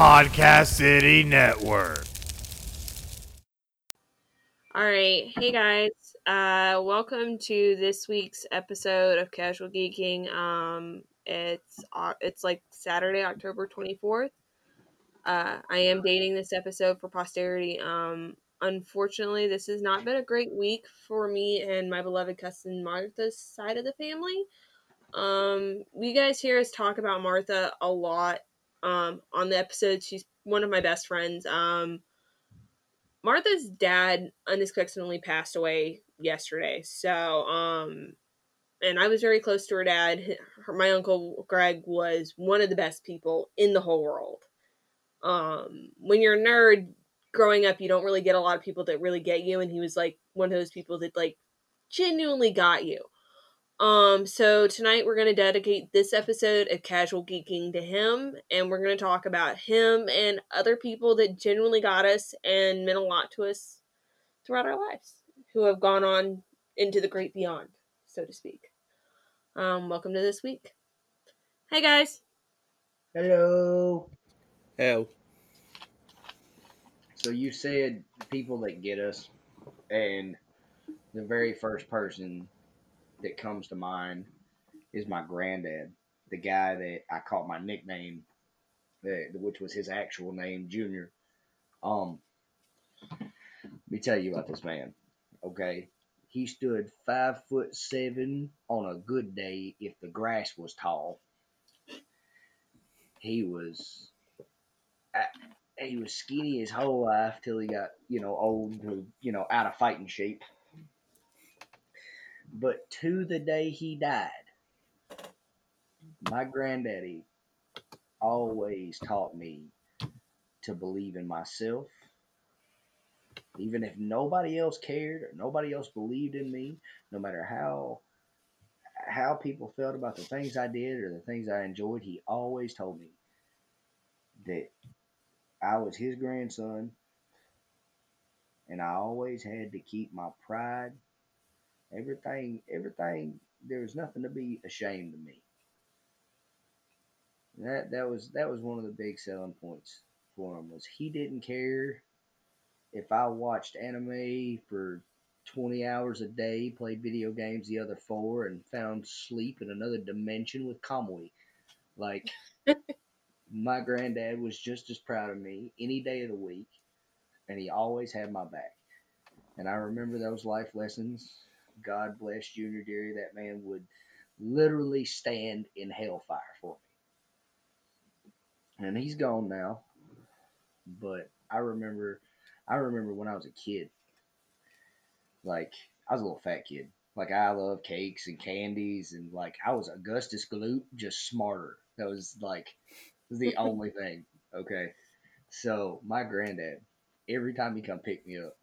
Podcast City Network. All right. Hey guys. Uh welcome to this week's episode of Casual Geeking. Um it's uh, it's like Saturday, October 24th. Uh I am dating this episode for posterity. Um unfortunately, this has not been a great week for me and my beloved cousin Martha's side of the family. Um you guys hear us talk about Martha a lot um on the episode. She's one of my best friends. Um Martha's dad unexpectedly passed away yesterday. So, um, and I was very close to her dad. Her, my uncle Greg was one of the best people in the whole world. Um, when you're a nerd growing up, you don't really get a lot of people that really get you, and he was like one of those people that like genuinely got you. Um, so tonight we're going to dedicate this episode of Casual Geeking to him, and we're going to talk about him and other people that genuinely got us and meant a lot to us throughout our lives, who have gone on into the great beyond, so to speak. Um, welcome to this week. Hey guys. Hello. Hello. So you said people that get us, and the very first person that comes to mind is my granddad, the guy that I called my nickname, which was his actual name, Junior. Um, let me tell you about this man. Okay, he stood five foot seven on a good day if the grass was tall. He was, he was skinny his whole life till he got you know old, you know out of fighting shape. But to the day he died, my granddaddy always taught me to believe in myself. Even if nobody else cared or nobody else believed in me, no matter how how people felt about the things I did or the things I enjoyed, he always told me that I was his grandson and I always had to keep my pride Everything, everything. There was nothing to be ashamed of me. That that was that was one of the big selling points for him was he didn't care if I watched anime for 20 hours a day, played video games the other four, and found sleep in another dimension with Kamui. Like, my granddad was just as proud of me any day of the week, and he always had my back. And I remember those life lessons God bless Junior Deary. That man would literally stand in hellfire for me. And he's gone now. But I remember I remember when I was a kid. Like I was a little fat kid. Like I love cakes and candies and like I was Augustus Gloop, just smarter. That was like the only thing. Okay. So my granddad, every time he come pick me up,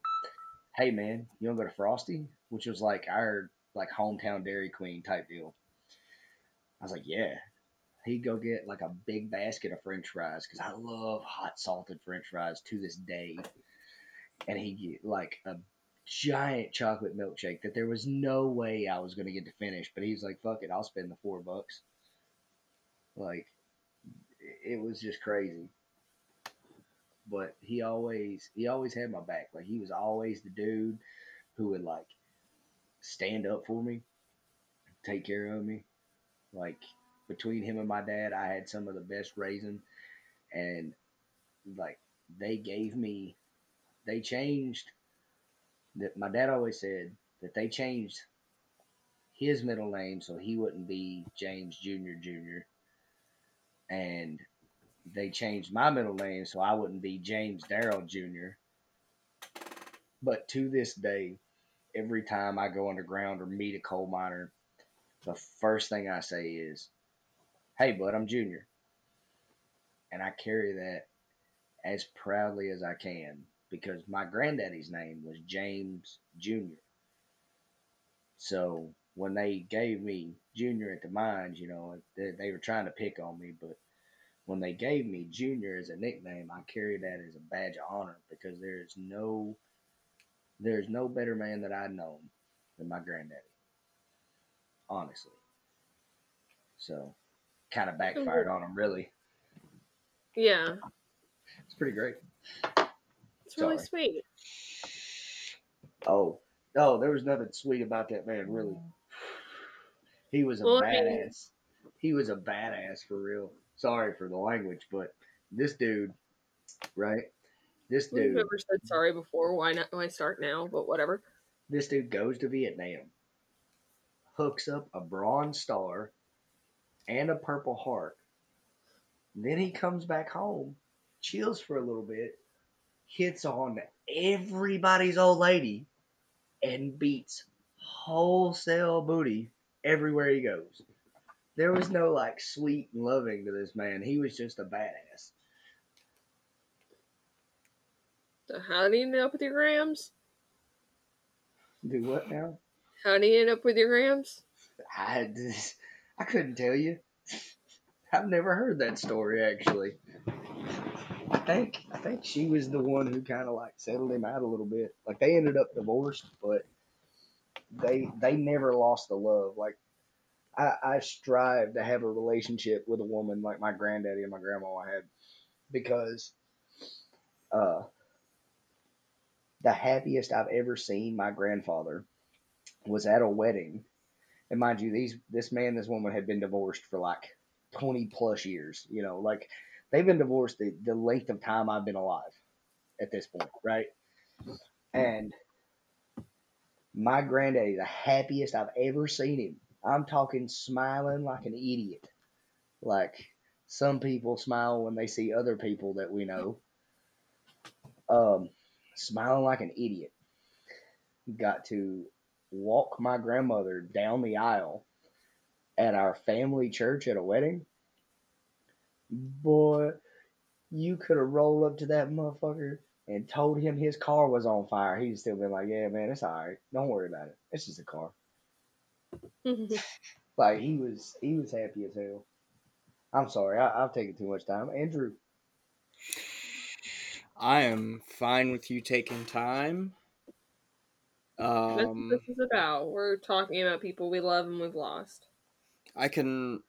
hey man, you wanna go to Frosty? which was like our like hometown Dairy Queen type deal. I was like, yeah. He'd go get like a big basket of French fries because I love hot salted French fries to this day. And he'd get like a giant chocolate milkshake that there was no way I was gonna get to finish. But he's like, fuck it, I'll spend the four bucks. Like, it was just crazy. But he always he always had my back. Like he was always the dude who would like stand up for me, take care of me. Like between him and my dad, I had some of the best raising, and like they gave me, they changed. That my dad always said that they changed his middle name so he wouldn't be James Junior Junior, and they changed my middle name so I wouldn't be James Darrell Junior. But to this day, every time I go underground or meet a coal miner, the first thing I say is, Hey, bud, I'm Junior. And I carry that as proudly as I can because my granddaddy's name was James Jr. So when they gave me Junior at the mines, you know, they, they were trying to pick on me, but when they gave me Junior as a nickname, I carry that as a badge of honor because there is no there's no better man that I've known than my granddaddy. Honestly. So kind of backfired on him really. Yeah. It's pretty great. It's really Sorry. sweet. Oh, oh, there was nothing sweet about that man. Really, mm. he was a Well, I mean- badass. He was a badass for real. Sorry for the language, but this dude, right? This We've dude, never said sorry before. Why not? Why start now? But whatever. this dude goes to Vietnam, hooks up a bronze star and a purple heart. Then he comes back home, chills for a little bit, hits on everybody's old lady, and beats wholesale booty everywhere he goes. There was no like sweet and loving to this man. He was just a badass. So how did you end up with your grams? Do what now? How did you end up with your grams? I I couldn't tell you. I've never heard that story actually. I think I think she was the one who kind of like settled him out a little bit. Like they ended up divorced, but they they never lost the love. Like I, I strive to have a relationship with a woman like my granddaddy and my grandma I had because uh the happiest I've ever seen my grandfather was at a wedding and mind you, these this man, this woman had been divorced for like twenty plus years. You know, like they've been divorced the, the length of time I've been alive at this point, right? And my granddaddy, the happiest I've ever seen him. I'm talking smiling like an idiot. Like some people smile when they see other people that we know. Um, smiling like an idiot. Got to walk my grandmother down the aisle at our family church at a wedding, boy, you could have rolled up to that motherfucker and told him his car was on fire. He'd still been like, "Yeah, man, it's all right. Don't worry about it. It's just a car." Like he was, he was happy as hell. I'm sorry, I, I've taken too much time. Andrew, I am fine with you taking time. That's Um, what this is about. We're talking about people we love and we've lost. I can,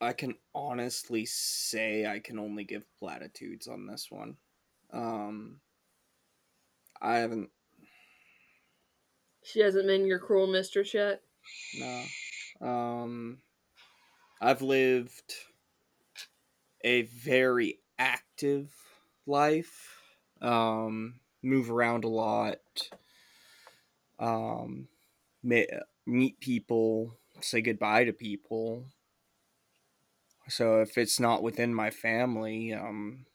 I can honestly say I can only give platitudes on this one. Um, I haven't. She hasn't been your cruel mistress yet. No. Um, I've lived a very active life. Um, move around a lot. Um, me- meet people, say goodbye to people. So if it's not within my family, um,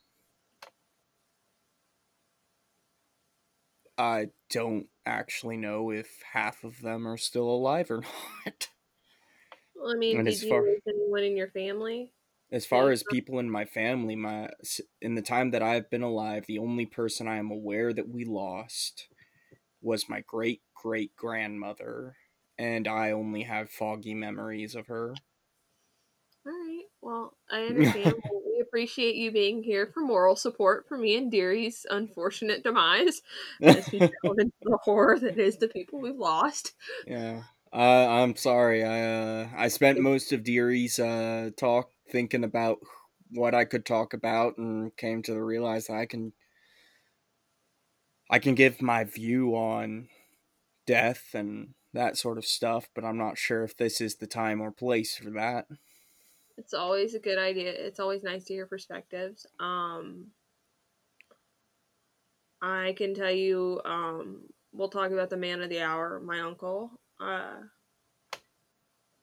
I don't actually know if half of them are still alive or not. Well, I mean, And did you far- lose anyone in your family? As far Yeah. as people in my family, my in the time that I've been alive, the only person I am aware that we lost was my great great grandmother, and I only have foggy memories of her. All right. Well, I understand. Appreciate you being here for moral support for me and Deary's unfortunate demise as we delve into the horror that is the people we've lost. yeah, uh, I'm sorry. I uh, I spent most of Deary's uh, talk thinking about what I could talk about, and came to the realize that I can I can give my view on death and that sort of stuff, but I'm not sure if this is the time or place for that. It's always a good idea. It's always nice to hear perspectives. Um, I can tell you, um, we'll talk about the man of the hour, my uncle. Uh,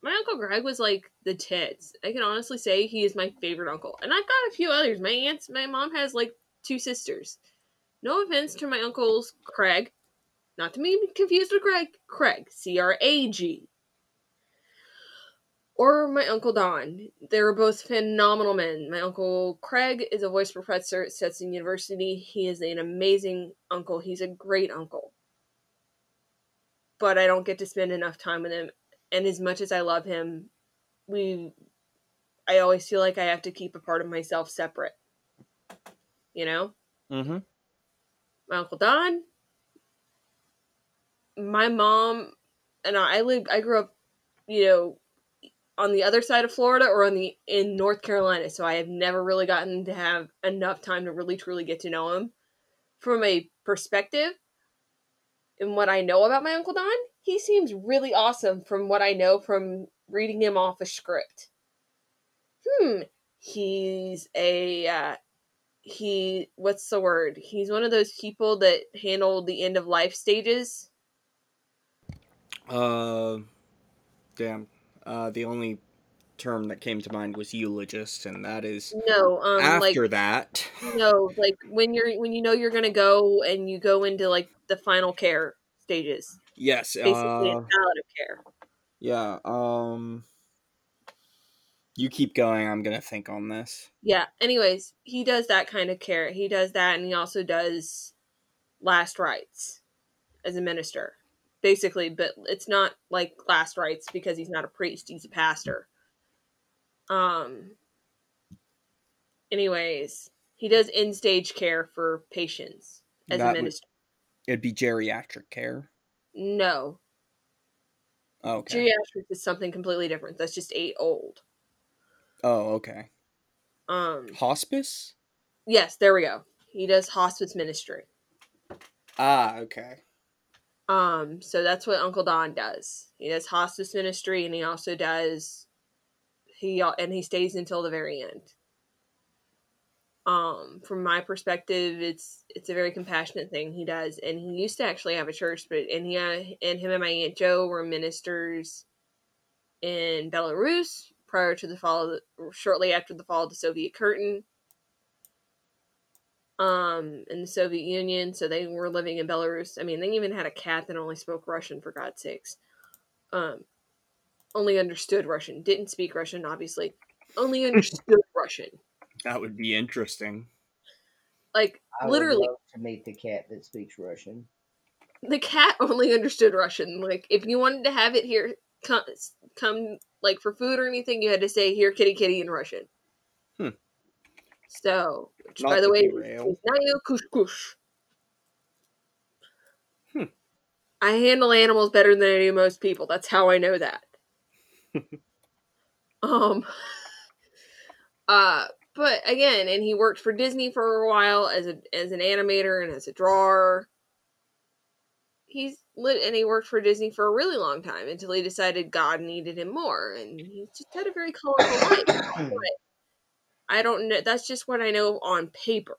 my uncle Greg was like the tits. I can honestly say he is my favorite uncle, and I've got a few others. My aunts, my mom has like two sisters. No offense to my uncles Craig, not to be confused with Greg. Craig, C R A G or my uncle Don. They were both phenomenal men. My uncle Craig is a voice professor at Stetson University. He is an amazing uncle. He's a great uncle. But I don't get to spend enough time with him. And as much as I love him, we I always feel like I have to keep a part of myself separate. You know? Mm-hmm. my uncle Don, my mom, and I lived. I grew up, you know, on the other side of Florida or on the in North Carolina, so I have never really gotten to have enough time to really truly get to know him. From a perspective and what I know about my Uncle Don, he seems really awesome from what I know from reading him off a script. Hmm, he's a uh, he what's the word? He's one of those people that handle the end of life stages. Uh, damn. Uh, the only term that came to mind was eulogist, and that is No, um after like that. no, like when you're when you know you're gonna go and you go into like the final care stages. Yes. Basically Uh, a palliative care. yeah. Um. You keep going. I'm gonna think on this. Yeah. Anyways, he does that kind of care. He does that and he also does last rites as a minister. Basically, but it's not like last rites because he's not a priest, he's a pastor. Um anyways, he does end stage care for patients as That a would- minister. It'd be geriatric care. No. Oh, okay. Geriatric is something completely different. That's just eight old. oh, okay. Um Hospice. yes, there we go. He does hospice ministry. Ah, okay. Um, so that's what Uncle Don does. He does hospice ministry, and he also does he and he stays until the very end. Um, from my perspective, it's it's a very compassionate thing he does, and he used to actually have a church, but and he uh, and him and my aunt Joe were ministers in Belarus prior to the fall, the, shortly after the fall of the Soviet curtain um in the Soviet Union, so they were living in Belarus. I mean, they even had a cat that only spoke Russian for God's sakes. Um only understood Russian, didn't speak Russian obviously. Only understood Russian. That would be interesting. Like I would literally love to meet the cat that speaks Russian. the cat only understood Russian. Like if you wanted to have it here come, come like for food or anything, you had to say here kitty kitty in Russian. So, which Not by the way, derail. is Nayo kush kush. Hmm. I handle animals better than I do most people. That's how I know that. um uh but again, and he worked for Disney for a while as a as an animator and as a drawer. He's lit and he worked for Disney for a really long time until he decided God needed him more, and he just had a very colorful life. I don't know. That's just what I know on paper.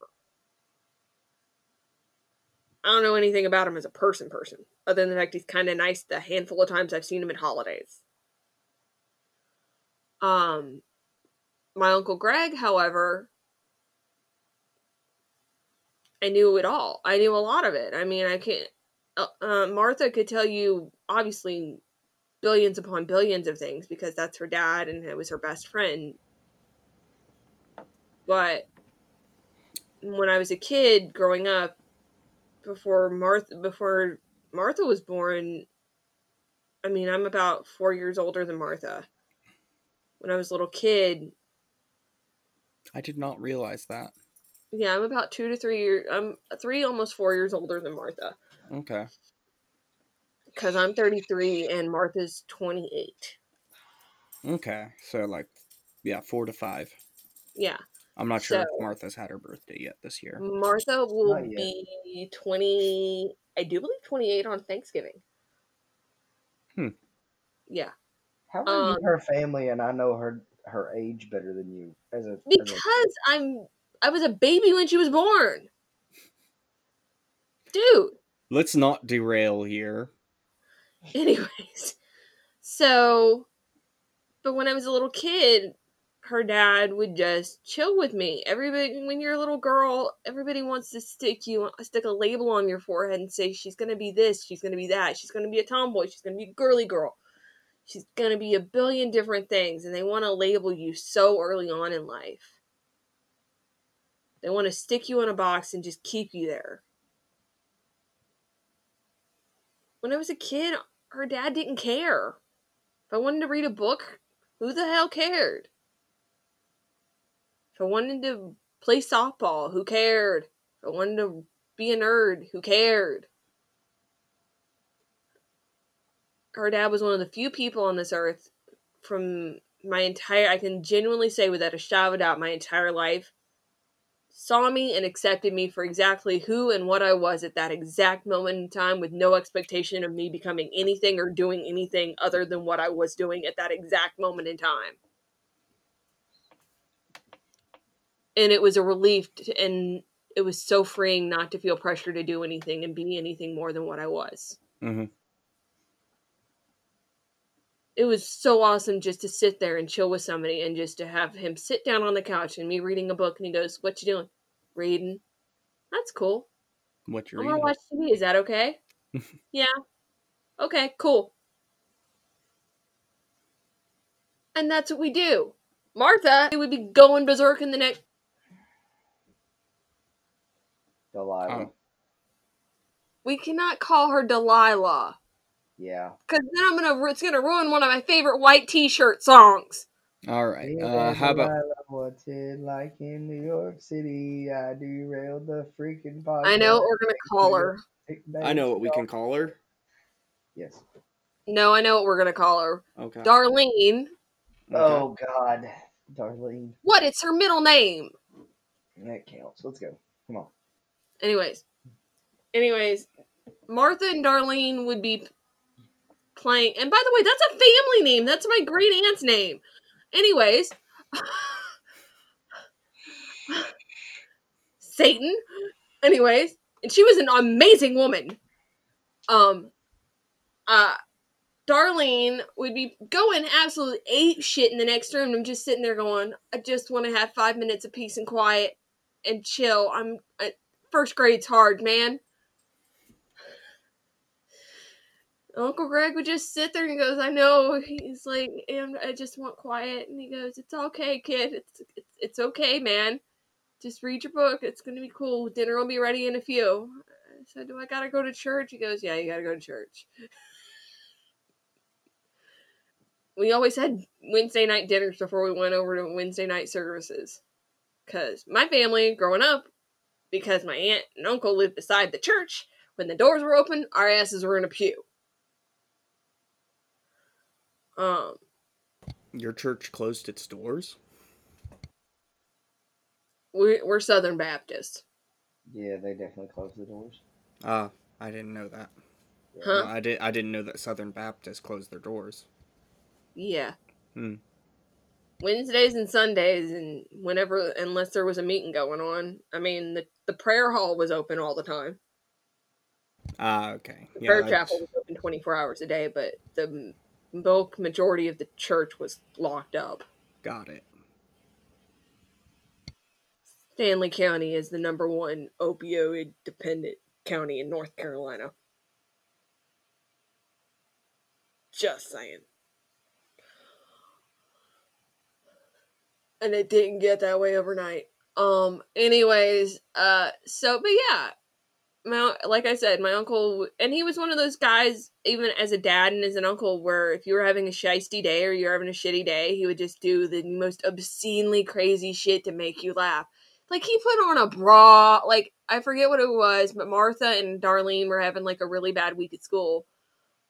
I don't know anything about him as a person, person, other than the fact he's kind of nice. The handful of times I've seen him at holidays. Um, my uncle Greg, however, I knew it all. I knew a lot of it. I mean, I can't. Uh, uh, Martha could tell you obviously billions upon billions of things because that's her dad and it was her best friend. But when I was a kid growing up, before Martha before Martha was born, I mean, I'm about four years older than Martha. When I was a little kid, I did not realize that. yeah, I'm about two to three years. I'm three, almost four years older than Martha Okay. because I'm 33 and Martha's 28. Okay. So like, yeah, four to five. Yeah, I'm not sure So- if Martha's had her birthday yet this year. Martha will be 20. I do believe 28 on Thanksgiving. Hmm. Yeah, How are Um, you her family and I know her her age better than you as a as a- because I'm. I was a baby when she was born. Dude. Let's not derail here. Anyways, so, but when I was a little kid, her dad would just chill with me. Everybody, when you're a little girl, everybody wants to stick you, stick a label on your forehead and say she's gonna be this, she's gonna be that, she's gonna be a tomboy, she's gonna be a girly girl, she's gonna be a billion different things, and they want to label you so early on in life. They want to stick you in a box and just keep you there. when I was a kid, her dad didn't care. If I wanted to read a book, who the hell cared? I wanted to play softball, who cared? If I wanted to be a nerd, who cared? Her dad was one of the few people on this earth from my entire I can genuinely say without a shadow of a doubt my entire life saw me and accepted me for exactly who and what I was at that exact moment in time with no expectation of me becoming anything or doing anything other than what I was doing at that exact moment in time. And it was a relief to, and it was so freeing not to feel pressure to do anything and be anything more than what I was. hmm it was so awesome just to sit there and chill with somebody and just to have him sit down on the couch and me reading a book and he goes, What you doing? Reading. That's cool. What you're I'm gonna reading? watch TV. Is that okay? yeah. Okay, cool. And that's what we do. Martha it would be going berserk in the next Delilah. Oh. we cannot call her Delilah. Yeah. Cause then I'm gonna it's gonna ruin one of my favorite white t shirt songs. All right. Uh, how about Delilah, What's it like in New York City? I derailed the freaking podcast. I know what we're gonna call her. I know what we can call her. Yes. No, I know what we're gonna call her. Okay. Darlene. Okay. Oh God, Darlene. What? It's her middle name. That counts. Let's go. Come on. Anyways, anyways, Martha and Darlene would be playing. And by the way, that's a family name. That's my great aunt's name. Anyways, Satan. Anyways, and she was an amazing woman. Um, uh, Darlene would be going absolutely ape shit in the next room. I'm just sitting there going, I just want to have five minutes of peace and quiet and chill. I'm I, first grade's hard, man. Uncle Greg would just sit there and he goes, I know. He's like, I just want quiet. And he goes, It's okay, kid. It's it's, it's okay, man. Just read your book. It's gonna be cool. Dinner will be ready in a few. I said, Do I gotta go to church? He goes, Yeah, you gotta go to church. we always had Wednesday night dinners before we went over to Wednesday night services. Because my family, growing up, because my aunt and uncle lived beside the church, when the doors were open, our asses were in a pew. Um, Your church closed its doors. we, we're Southern Baptist. Yeah, they definitely closed the doors. Ah, I didn't know that. Huh? No, I did. I didn't know that Southern Baptists closed their doors. Yeah. Hmm. Wednesdays and Sundays, and whenever, unless there was a meeting going on, I mean, the, the prayer hall was open all the time. Ah, okay. The Yeah, prayer that's- chapel was open 24 hours a day, but the bulk majority of the church was locked up. got it. Stanly County is the number one opioid dependent county in North Carolina. Just saying. And it didn't get that way overnight. Um, anyways, uh, so, but yeah, my, like I said, my uncle, and he was one of those guys, even as a dad and as an uncle, where if you were having a shisty day or you're having a shitty day, he would just do the most obscenely crazy shit to make you laugh. Like he put on a bra, like I forget what it was, but Martha and Darlene were having like a really bad week at school.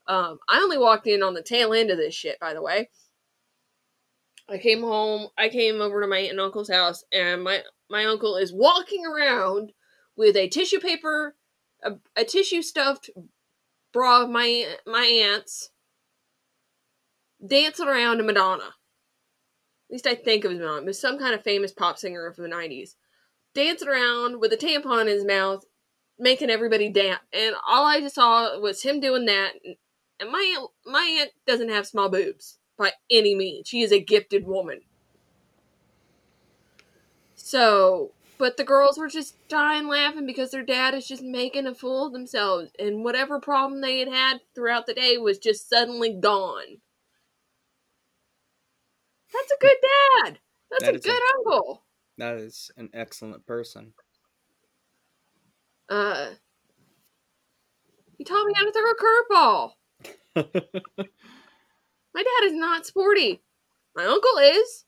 Um, I only walked in on the tail end of this shit, by the way. I came home. I came over to my aunt and uncle's house, and my my uncle is walking around with a tissue paper, a, a tissue stuffed bra of my my aunt's, dancing around to Madonna. At least I think it was Madonna. It was some kind of famous pop singer from the nineties, dancing around with a tampon in his mouth, making everybody dance. And all I just saw was him doing that. And my aunt, my aunt doesn't have small boobs by any means. She is a gifted woman. So, but the girls were just dying laughing because their dad is just making a fool of themselves, and whatever problem they had had throughout the day was just suddenly gone. That's a good dad. That's That a is a- good uncle. That is an excellent person. Uh, he taught me how to throw a curveball. My dad is not sporty. My uncle is.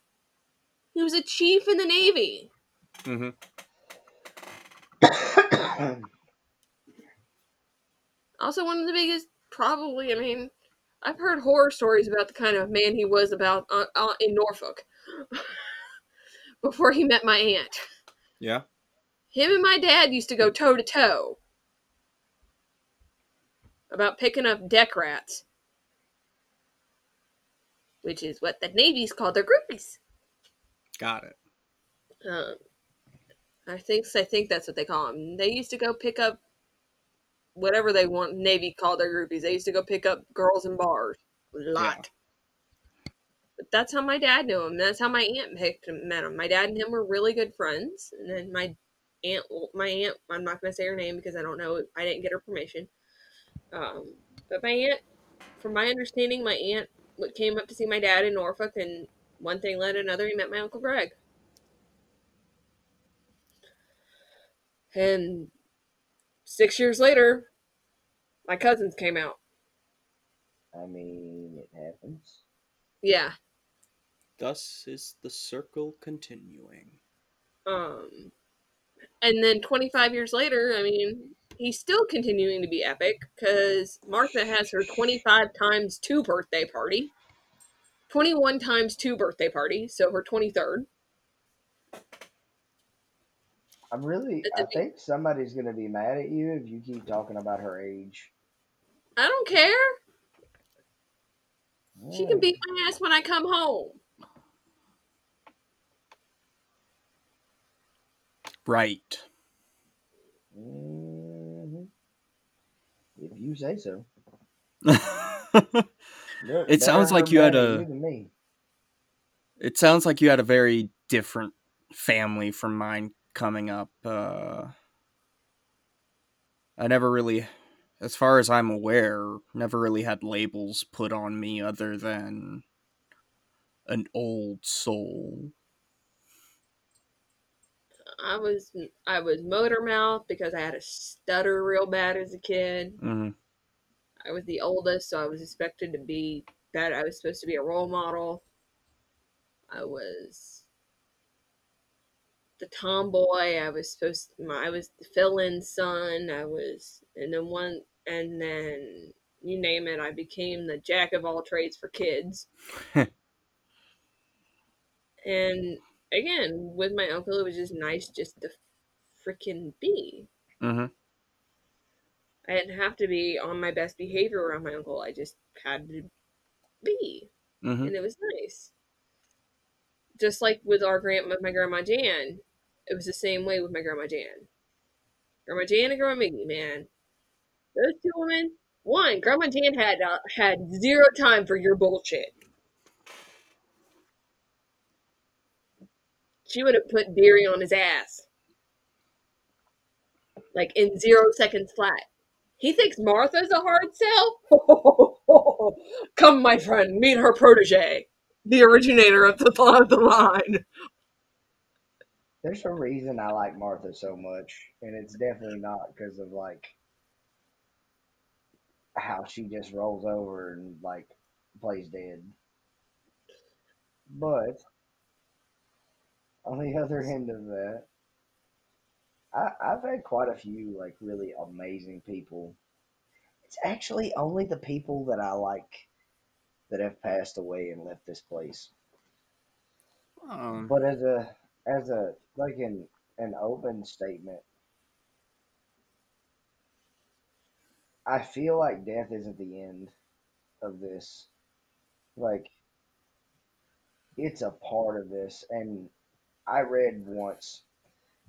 He was a chief in the Navy. hmm Also, one of the biggest, probably, I mean, I've heard horror stories about the kind of man he was about uh, uh, in Norfolk before he met my aunt. Yeah. Him and my dad used to go toe to toe about picking up deck rats, which is what the Navy's call their groupies. Got it. Um, I think I think that's what they call them. They used to go pick up whatever they want. Navy called their groupies. They used to go pick up girls in bars a lot. But that's how my dad knew him. That's how my aunt met him. My dad and him were really good friends. And then my aunt, my aunt, I'm not going to say her name because I don't know. I didn't get her permission. Um, but my aunt, from my understanding, my aunt came up to see my dad in Norfolk, and one thing led another. He met my uncle Greg. And six years later, my cousins came out. I mean, it happens. Yeah. Thus is the circle continuing. Um, and then 25 years later, I mean, he's still continuing to be epic because Martha has her 25 times two birthday party, 21 times two birthday party, so her 23rd. I'm really. It's I a big- think somebody's gonna be mad at you if you keep talking about her age. I don't care. She can Mm. beat my ass when I come home. Right. Mhm. If you say so. it Look, It sounds like you had a- It sounds like you had a very different family from mine coming up. Uh, I never really, as far as I'm aware, never really had labels put on me other than an old soul. I was I was motor mouth because I had a stutter real bad as a kid. hmm I was the oldest, so I was expected to be that I was supposed to be a role model. I was the tomboy. I was supposed my, I was the fill-in son. I was and then one and then you name it, I became the jack of all trades for kids. and again, with my uncle, it was just nice just to freaking be. hmm I didn't have to be on my best behavior around my uncle. I just had to be, hmm and it was nice. Just like with our grand, with my grandma Jan, it was the same way with my grandma Jan. Grandma Jan and Grandma Miggy, man, those two women. One, Grandma Jan had uh, had zero time for your bullshit. She would have put Deary on his ass, like in zero seconds flat. He thinks Martha's a hard sell. Come, my friend, meet her protege, the originator of the plot of the line. There's a reason I like Martha so much, and it's definitely not because of like how she just rolls over and like plays dead. But on the other end of that, I, I've had quite a few like really amazing people. It's actually only the people that I like that have passed away and left this place. Um, But as a as a like an an open statement, I feel like death isn't the end of this. Like it's a part of this and I read once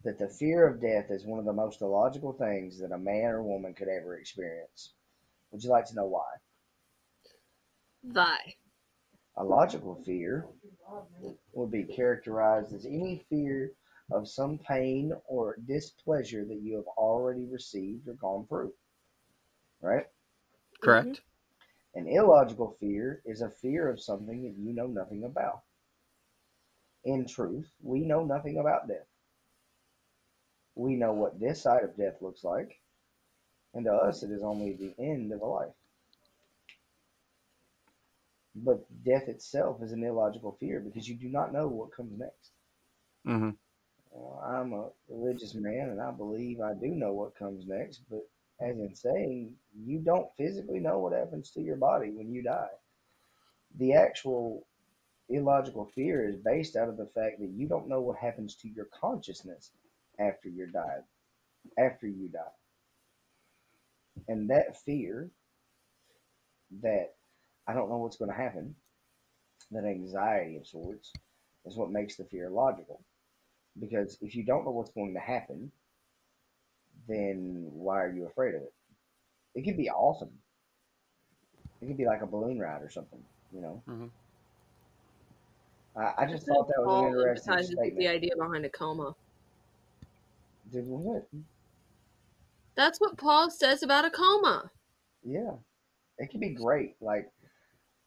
that the fear of death is one of the most illogical things that a man or woman could ever experience. Would you like to know why? Why? A logical fear would be characterized as any fear of some pain or displeasure that you have already received or gone through. Right? correct. Mm-hmm. An illogical fear is a fear of something that you know nothing about. In truth, we know nothing about death. We know what this side of death looks like, and to us, it is only the end of a life. But death itself is an illogical fear because you do not know what comes next. hmm Well, I'm a religious man and I believe I do know what comes next, but as in saying you don't physically know what happens to your body when you die. The actual illogical fear is based out of the fact that you don't know what happens to your consciousness after you're died, after you die. And that fear that I don't know what's going to happen, that anxiety of sorts, is what makes the fear logical. Because if you don't know what's going to happen, then why are you afraid of it? It could be awesome. It could be like a balloon ride or something, you know. Mhm. I, I just thought that was Paul an interesting emphasizes the idea behind a coma. Did what? That's what Paul says about a coma. Yeah, it could be great. Like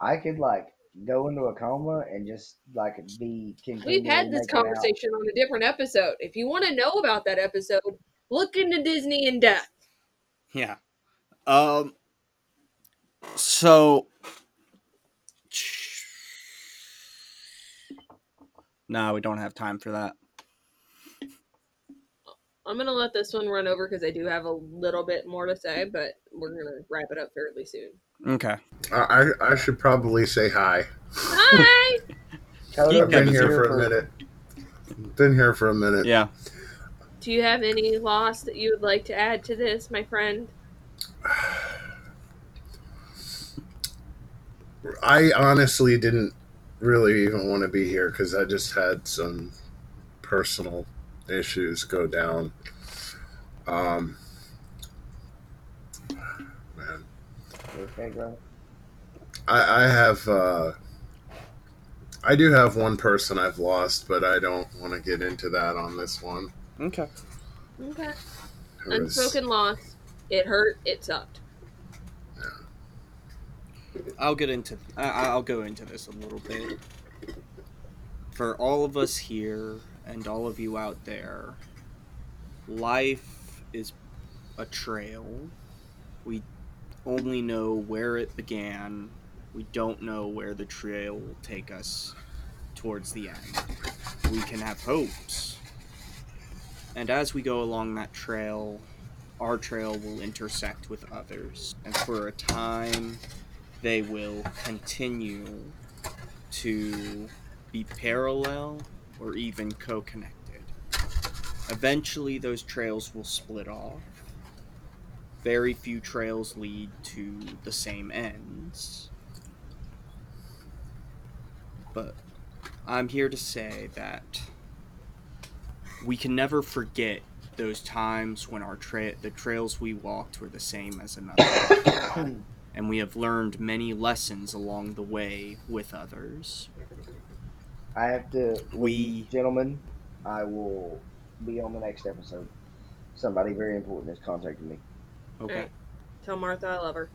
I could like go into a coma and just like be. We've had this making out. conversation on a different episode. If you want to know about that episode, look into Disney in depth. Yeah. Um. So. No, we don't have time for that. I'm gonna let this one run over because I do have a little bit more to say, but we're gonna wrap it up fairly soon. Okay. I, I I should probably say hi. Hi. Coda I've been here for a minute. Been here for a minute. Yeah. Do you have any loss that you would like to add to this, my friend? I honestly didn't really even want to be here because I just had some personal issues go down. Um, man, Okay, bro. I, I have. Uh, I do have one person I've lost, but I don't want to get into that on this one. Okay. Okay. Was- Unspoken loss. It hurt. It sucked. I'll get into. I, I'll go into this a little bit. For all of us here and all of you out there, life is a trail. We only know where it began. We don't know where the trail will take us towards the end. We can have hopes. And as we go along that trail, our trail will intersect with others. And for a time, they will continue to be parallel or even co connected. Eventually, those trails will split off. Very few trails lead to the same ends. But I'm here to say that we can never forget those times when our tra- the trails we walked were the same as another and we have learned many lessons along the way with others. I have to. We- gentlemen, I will be on the next episode. Somebody very important has contacted me. Okay. Alright. Tell Martha I love her.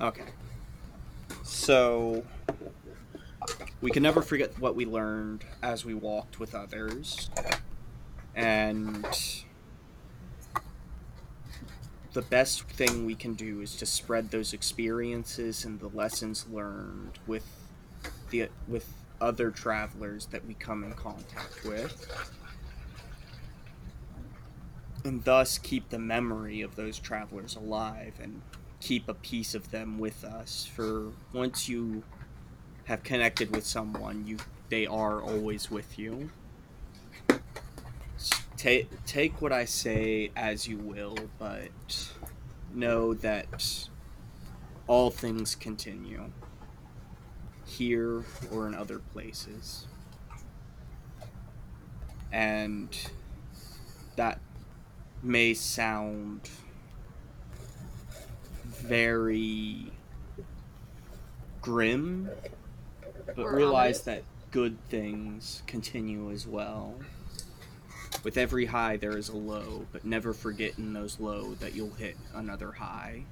Okay. So we can never forget what we learned as we walked with others. And the best thing we can do is to spread those experiences and the lessons learned with the with other travelers that we come in contact with. And thus keep the memory of those travelers alive and keep a piece of them with us for once you have connected with someone you they are always with you. Take take what i say as you will but know that all things continue here or in other places. And that may sound very grim, but Or realize that good things continue as well. With every high, there is a low, but never forget in those low that you'll hit another high.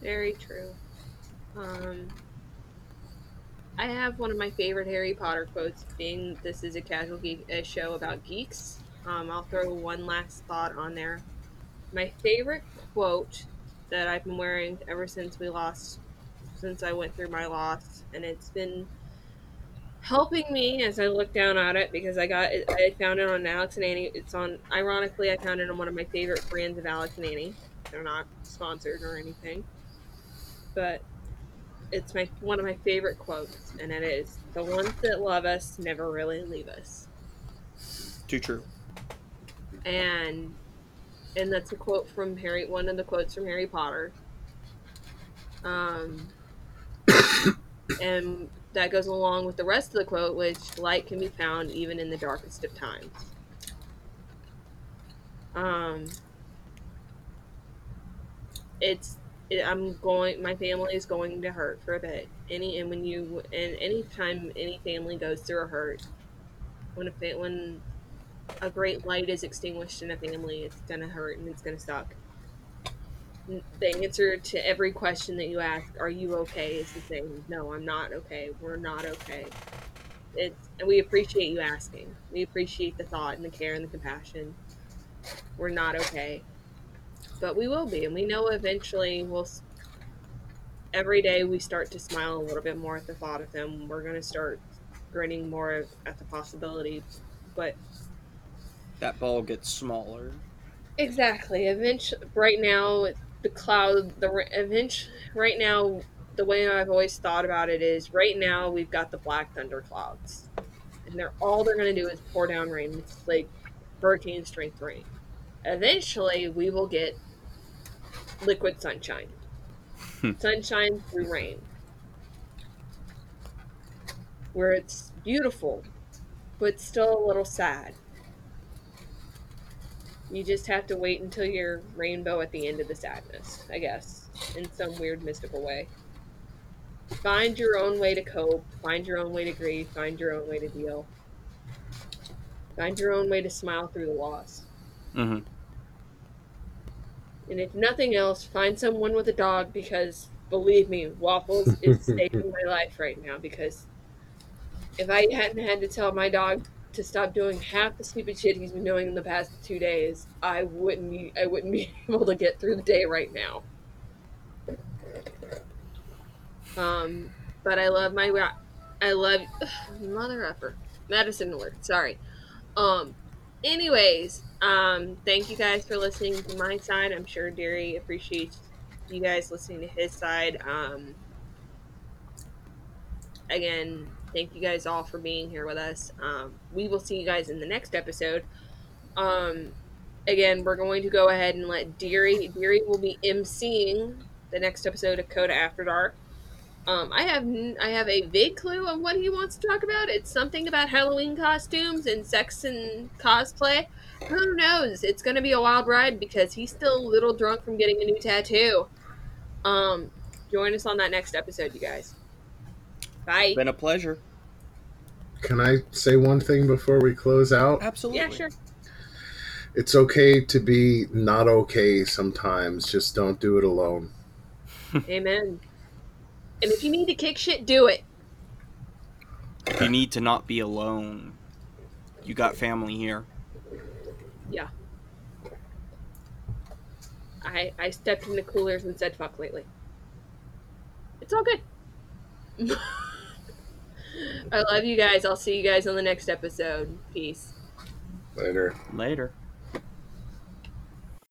Very true. Um, I have one of my favorite Harry Potter quotes. Being this is a casual geek a show about geeks, um, I'll throw one last thought on there. My favorite quote that I've been wearing ever since we lost, since I went through my loss, and it's been helping me as I look down at it because I got it, I found it on Alex and Ani. It's on. Ironically, I found it on one of my favorite brands of Alex and Ani. They're not sponsored or anything, but it's my one of my favorite quotes, and it is: "The ones that love us never really leave us." Too true. and and that's a quote from Harry. One of the quotes from Harry Potter. Um, and that goes along with the rest of the quote, which light can be found even in the darkest of times. Um, it's it, I'm going. My family is going to hurt for a bit. Any and when you and any time any family goes through a hurt, when a when a great light is extinguished in a family, it's gonna hurt and it's gonna suck. The answer to every question that you ask, "Are you okay?" is the same. No, I'm not okay. We're not okay. It's and we appreciate you asking. We appreciate the thought and the care and the compassion. We're not okay, but we will be, and we know eventually we'll. Every day we start to smile a little bit more at the thought of them. We're gonna start grinning more at the possibility, but That ball gets smaller. Exactly. Eventually, right now, the cloud, the eventually, right now, the way I've always thought about it is right now we've got the black thunder clouds, and they're all they're going to do is pour down rain. It's like hurricane strength rain. Eventually, we will get liquid sunshine, hmm. sunshine through rain, where it's beautiful, but still a little sad. You just have to wait until your rainbow at the end of the sadness, I guess, in some weird mystical way. Find your own way to cope, find your own way to grieve, find your own way to deal. Find your own way to smile through the loss. Mm-hmm. And if nothing else, find someone with a dog because believe me, Waffles is saving my life right now because if I hadn't had to tell my dog to stop doing half the stupid shit he's been doing in the past two days, I wouldn't be I wouldn't be able to get through the day right now. Um, but I love my I love mother effer medicine alert. Sorry. Um, anyways, um, thank you guys for listening to my side. I'm sure Derry appreciates you guys listening to his side. Um, again, thank you guys all for being here with us. Um, we will see you guys in the next episode. Um, again, we're going to go ahead and let Deary. Deary will be emceeing the next episode of Coda After Dark. Um, I have I have a vague clue of what he wants to talk about. It's something about Halloween costumes and sex and cosplay. Who knows? It's gonna be a wild ride because he's still a little drunk from getting a new tattoo. Um, join us on that next episode, you guys. Bye. Been a pleasure. Can I say one thing before we close out? Absolutely. Yeah, sure. It's okay to be not okay sometimes. Just don't do it alone. Amen. And if you need to kick shit, do it. You need to not be alone. You got family here. Yeah. I I stepped in the coolers and said fuck lately. It's all good. I love you guys. I'll see you guys on the next episode. Peace. Later. Later.